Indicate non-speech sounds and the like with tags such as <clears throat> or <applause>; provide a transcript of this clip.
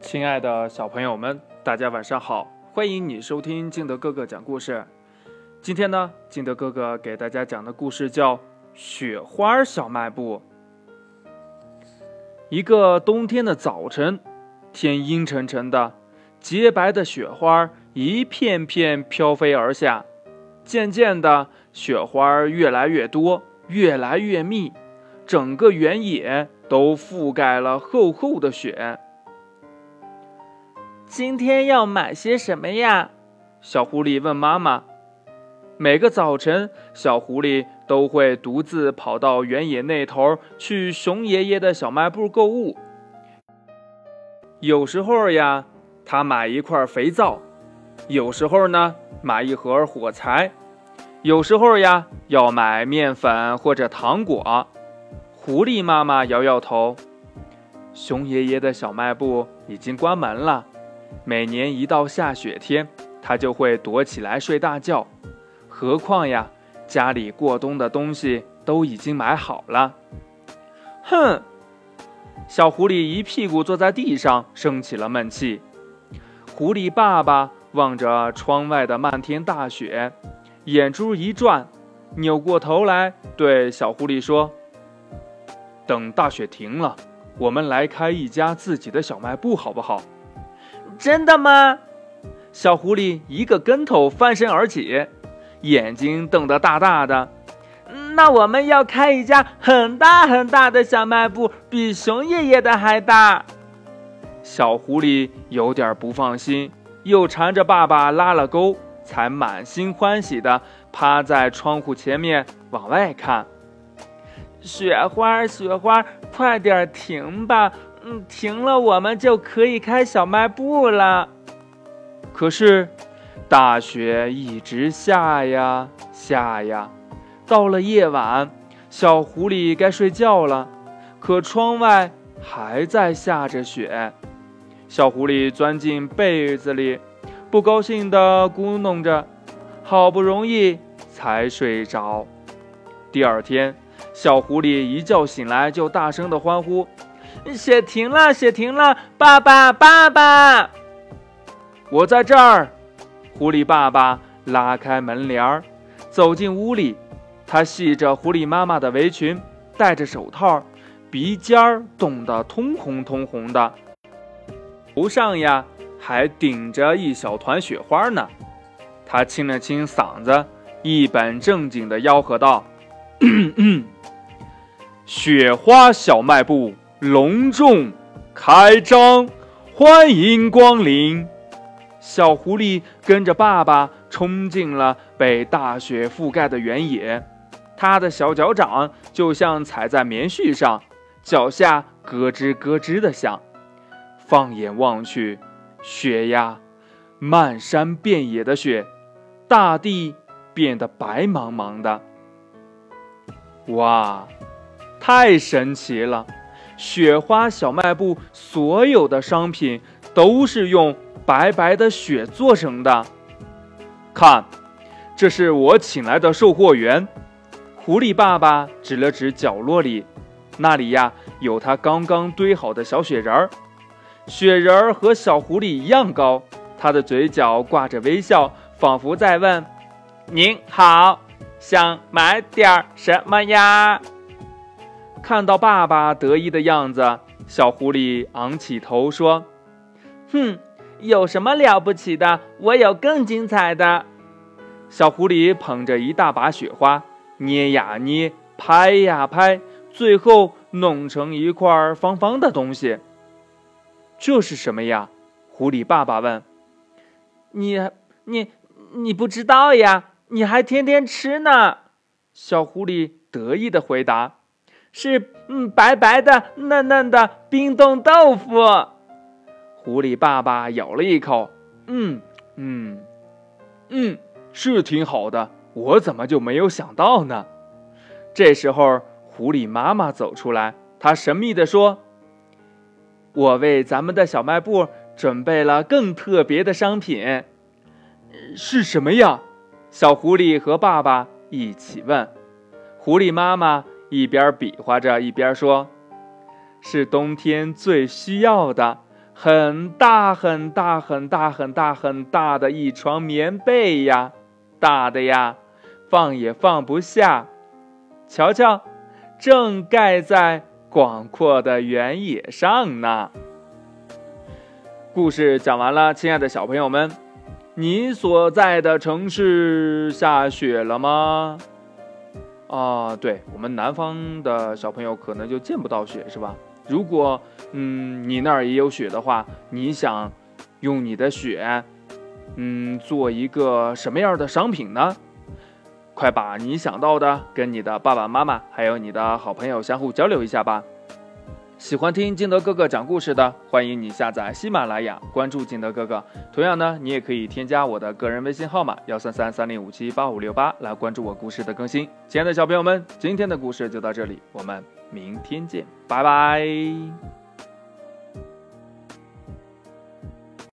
亲爱的小朋友们，大家晚上好！欢迎你收听金德哥哥讲故事。今天呢，金德哥哥给大家讲的故事叫《雪花小卖部》。一个冬天的早晨，天阴沉沉的，洁白的雪花一片片飘飞而下。渐渐的，雪花越来越多，越来越密，整个原野都覆盖了厚厚的雪。今天要买些什么呀？小狐狸问妈妈。每个早晨，小狐狸都会独自跑到原野那头去熊爷爷的小卖部购物。有时候呀，他买一块肥皂；有时候呢，买一盒火柴；有时候呀，要买面粉或者糖果。狐狸妈妈摇摇头：“熊爷爷的小卖部已经关门了。”每年一到下雪天，它就会躲起来睡大觉。何况呀，家里过冬的东西都已经买好了。哼！小狐狸一屁股坐在地上，生起了闷气。狐狸爸爸望着窗外的漫天大雪，眼珠一转，扭过头来对小狐狸说：“等大雪停了，我们来开一家自己的小卖部，好不好？”真的吗？小狐狸一个跟头翻身而起，眼睛瞪得大大的。那我们要开一家很大很大的小卖部，比熊爷爷的还大。小狐狸有点不放心，又缠着爸爸拉了钩，才满心欢喜的趴在窗户前面往外看。雪花，雪花，快点停吧！嗯，停了，我们就可以开小卖部了。可是，大雪一直下呀下呀，到了夜晚，小狐狸该睡觉了，可窗外还在下着雪。小狐狸钻进被子里，不高兴地咕哝着，好不容易才睡着。第二天，小狐狸一觉醒来就大声地欢呼。雪停了，雪停了！爸爸，爸爸，我在这儿。狐狸爸爸拉开门帘儿，走进屋里。他系着狐狸妈妈的围裙，戴着手套，鼻尖儿冻得通红通红的，头上呀还顶着一小团雪花呢。他清了清嗓子，一本正经地吆喝道：“ <clears throat> 雪花小卖部。”隆重开张，欢迎光临！小狐狸跟着爸爸冲进了被大雪覆盖的原野，它的小脚掌就像踩在棉絮上，脚下咯吱咯吱的响。放眼望去，雪呀，漫山遍野的雪，大地变得白茫茫的。哇，太神奇了！雪花小卖部所有的商品都是用白白的雪做成的。看，这是我请来的售货员。狐狸爸爸指了指角落里，那里呀有他刚刚堆好的小雪人儿。雪人儿和小狐狸一样高，他的嘴角挂着微笑，仿佛在问：“您好，想买点什么呀？”看到爸爸得意的样子，小狐狸昂起头说：“哼，有什么了不起的？我有更精彩的。”小狐狸捧着一大把雪花，捏呀捏，拍呀拍，最后弄成一块方方的东西。这是什么呀？狐狸爸爸问。“你、你、你不知道呀？你还天天吃呢。”小狐狸得意的回答。是嗯，白白的、嫩嫩的冰冻豆腐。狐狸爸爸咬了一口，嗯嗯嗯，是挺好的。我怎么就没有想到呢？这时候，狐狸妈妈走出来，她神秘地说：“我为咱们的小卖部准备了更特别的商品。”是什么呀？小狐狸和爸爸一起问。狐狸妈妈。一边比划着，一边说：“是冬天最需要的，很大很大很大很大很大的一床棉被呀，大的呀，放也放不下。瞧瞧，正盖在广阔的原野上呢。故事讲完了，亲爱的小朋友们，你所在的城市下雪了吗？啊，对我们南方的小朋友可能就见不到雪，是吧？如果嗯你那儿也有雪的话，你想用你的雪嗯做一个什么样的商品呢？快把你想到的跟你的爸爸妈妈还有你的好朋友相互交流一下吧。喜欢听金德哥哥讲故事的，欢迎你下载喜马拉雅，关注金德哥哥。同样呢，你也可以添加我的个人微信号码幺三三三零五七八五六八来关注我故事的更新。亲爱的小朋友们，今天的故事就到这里，我们明天见，拜拜。